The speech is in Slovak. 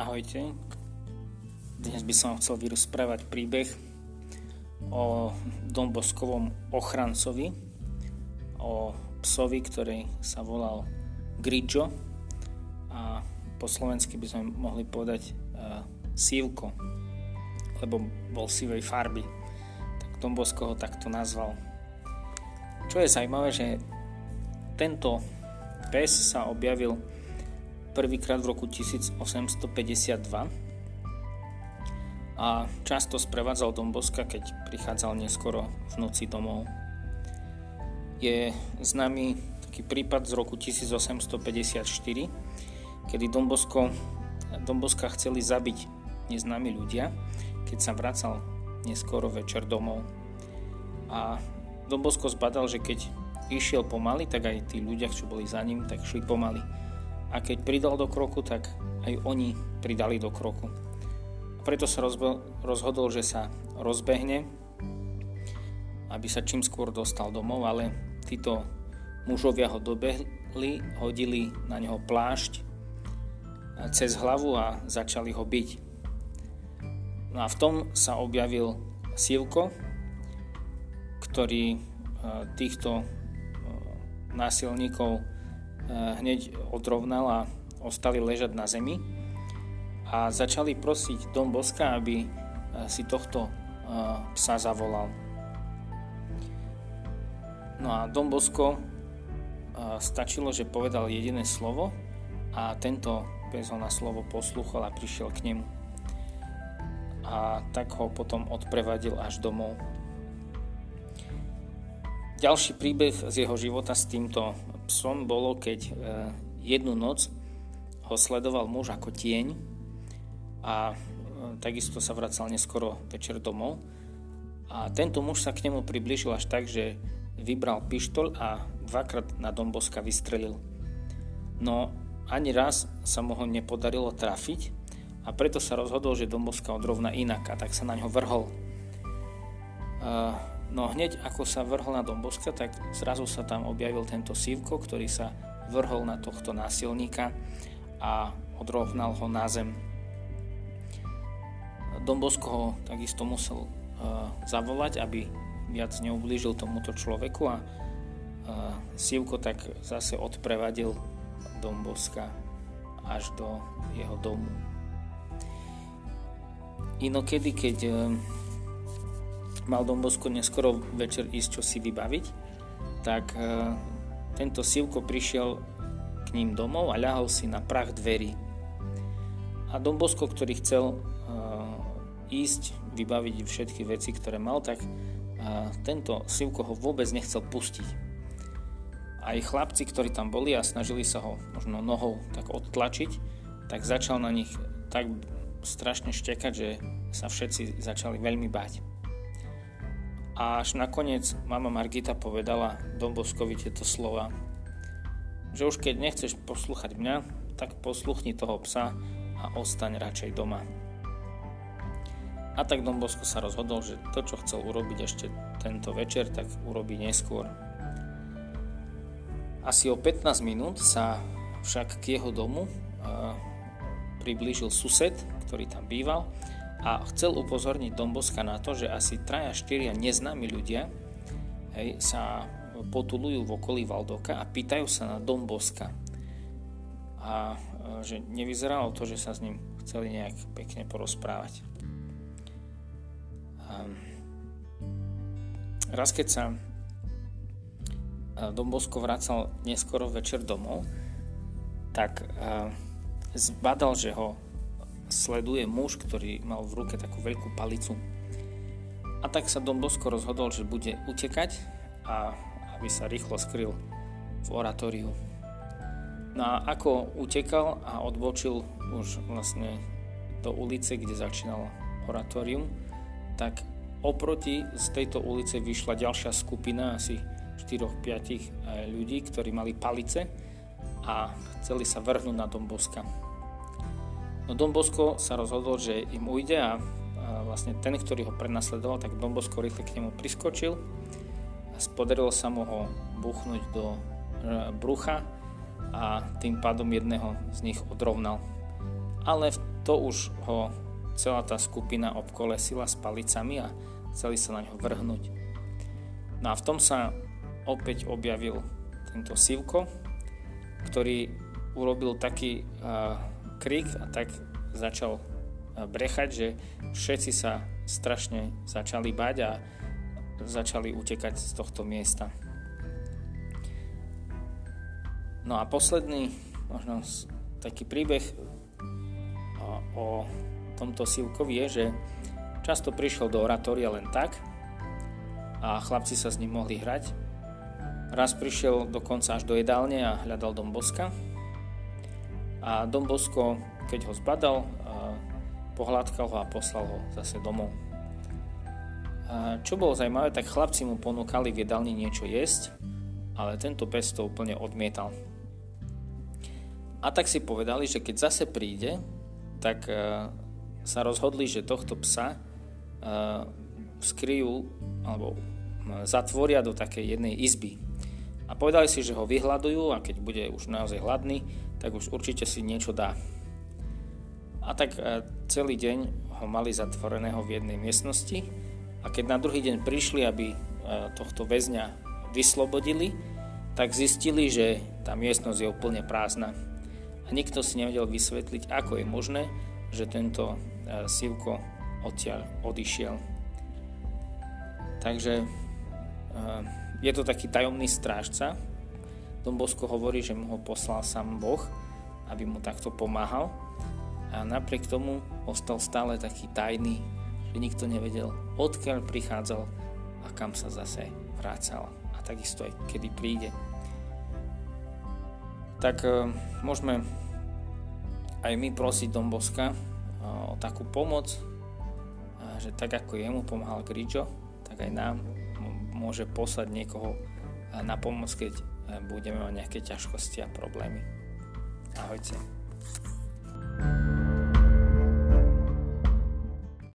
Ahojte. Dnes by som chcel vyrozprávať príbeh o domboskovom ochrancovi, o psovi, ktorý sa volal Grigio a po slovensky by sme mohli povedať uh, Sívko, lebo bol sivej farby. Tak Dombosko ho takto nazval. Čo je zaujímavé, že tento pes sa objavil prvýkrát v roku 1852 a často sprevádzal Domboska, keď prichádzal neskoro v noci domov. Je známy taký prípad z roku 1854, kedy Dombosko, Domboska chceli zabiť neznámi ľudia, keď sa vracal neskoro večer domov. A Dombosko zbadal, že keď išiel pomaly, tak aj tí ľudia, čo boli za ním, tak šli pomaly a keď pridal do kroku, tak aj oni pridali do kroku. Preto sa rozhodol, že sa rozbehne, aby sa čím skôr dostal domov, ale títo mužovia ho dobehli, hodili na neho plášť cez hlavu a začali ho byť. No a v tom sa objavil Sivko, ktorý e, týchto násilníkov Eh, hneď odrovnal a ostali ležať na zemi a začali prosiť Dom Boska, aby eh, si tohto eh, psa zavolal. No a Dom Bosko stačilo, že povedal jediné slovo a tento pes ho na slovo posluchol a prišiel k nemu. A tak ho potom odprevadil až domov. Ďalší príbeh z jeho života s týmto psom bolo, keď e, jednu noc ho sledoval muž ako tieň a e, takisto sa vracal neskoro večer domov. A tento muž sa k nemu približil až tak, že vybral pištol a dvakrát na Domboska vystrelil. No ani raz sa mu ho nepodarilo trafiť a preto sa rozhodol, že Domboska odrovna inak a tak sa na ňo vrhol. No hneď ako sa vrhol na Domboska, tak zrazu sa tam objavil tento Sivko, ktorý sa vrhol na tohto násilníka a odrovnal ho na zem. Dombosko ho takisto musel uh, zavolať, aby viac neublížil tomuto človeku a uh, Sivko tak zase odprevadil Domboska až do jeho domu. Inokedy, keď uh, mal Dombosko neskoro večer ísť čo si vybaviť, tak e, tento Sivko prišiel k ním domov a ľahol si na prach dverí. A Dombosko, ktorý chcel e, ísť, vybaviť všetky veci, ktoré mal, tak e, tento Sivko ho vôbec nechcel pustiť. Aj chlapci, ktorí tam boli a snažili sa ho možno nohou tak odtlačiť, tak začal na nich tak strašne štekať, že sa všetci začali veľmi báť. A až nakoniec mama Margita povedala Domboskovi tieto slova, že už keď nechceš poslúchať mňa, tak posluchni toho psa a ostaň radšej doma. A tak Dombosko sa rozhodol, že to, čo chcel urobiť ešte tento večer, tak urobí neskôr. Asi o 15 minút sa však k jeho domu priblížil sused, ktorý tam býval a chcel upozorniť Domboska na to, že asi 3 4 neznámi ľudia hej, sa potulujú v okolí Valdoka a pýtajú sa na Domboska. A e, že nevyzeralo to, že sa s ním chceli nejak pekne porozprávať. A raz keď sa e, Dombosko vracal neskoro večer domov, tak e, zbadal, že ho sleduje muž, ktorý mal v ruke takú veľkú palicu. A tak sa Don Bosco rozhodol, že bude utekať a aby sa rýchlo skryl v oratóriu. No a ako utekal a odbočil už vlastne do ulice, kde začínalo oratórium, tak oproti z tejto ulice vyšla ďalšia skupina asi 4-5 eh, ľudí, ktorí mali palice a chceli sa vrhnúť na Domboska. No Don Bosco sa rozhodol, že im ujde a, vlastne ten, ktorý ho prenasledoval, tak Don Bosco rýchle k nemu priskočil a podarilo sa mu ho buchnúť do brucha a tým pádom jedného z nich odrovnal. Ale to už ho celá tá skupina obkolesila s palicami a chceli sa na ňo vrhnúť. No a v tom sa opäť objavil tento Sivko, ktorý urobil taký uh, krik a tak začal uh, brechať, že všetci sa strašne začali bať a začali utekať z tohto miesta. No a posledný možno taký príbeh o tomto Sivkovi je, že často prišiel do oratória len tak a chlapci sa s ním mohli hrať. Raz prišiel dokonca až do jedálne a hľadal Dom Boska. A Dom Bosko, keď ho zbadal, pohľadkal ho a poslal ho zase domov. A čo bolo zaujímavé, tak chlapci mu ponúkali v jedálni niečo jesť, ale tento pes to úplne odmietal. A tak si povedali, že keď zase príde, tak uh, sa rozhodli, že tohto psa uh, skryjú alebo zatvoria do takej jednej izby. A povedali si, že ho vyhľadujú a keď bude už naozaj hladný, tak už určite si niečo dá. A tak uh, celý deň ho mali zatvoreného v jednej miestnosti a keď na druhý deň prišli, aby tohto väzňa vyslobodili, tak zistili, že tá miestnosť je úplne prázdna a nikto si nevedel vysvetliť, ako je možné, že tento e, Sivko odtiaľ odišiel. Takže e, je to taký tajomný strážca. Don Bosko hovorí, že mu ho poslal sám Boh, aby mu takto pomáhal. A napriek tomu ostal stále taký tajný, že nikto nevedel, odkiaľ prichádzal a kam sa zase vrácal. A takisto aj kedy príde tak e, môžeme aj my prosiť Domboska e, o takú pomoc, že tak ako jemu pomáhal Gričo, tak aj nám môže poslať niekoho na pomoc, keď e, budeme mať nejaké ťažkosti a problémy. Ahojte.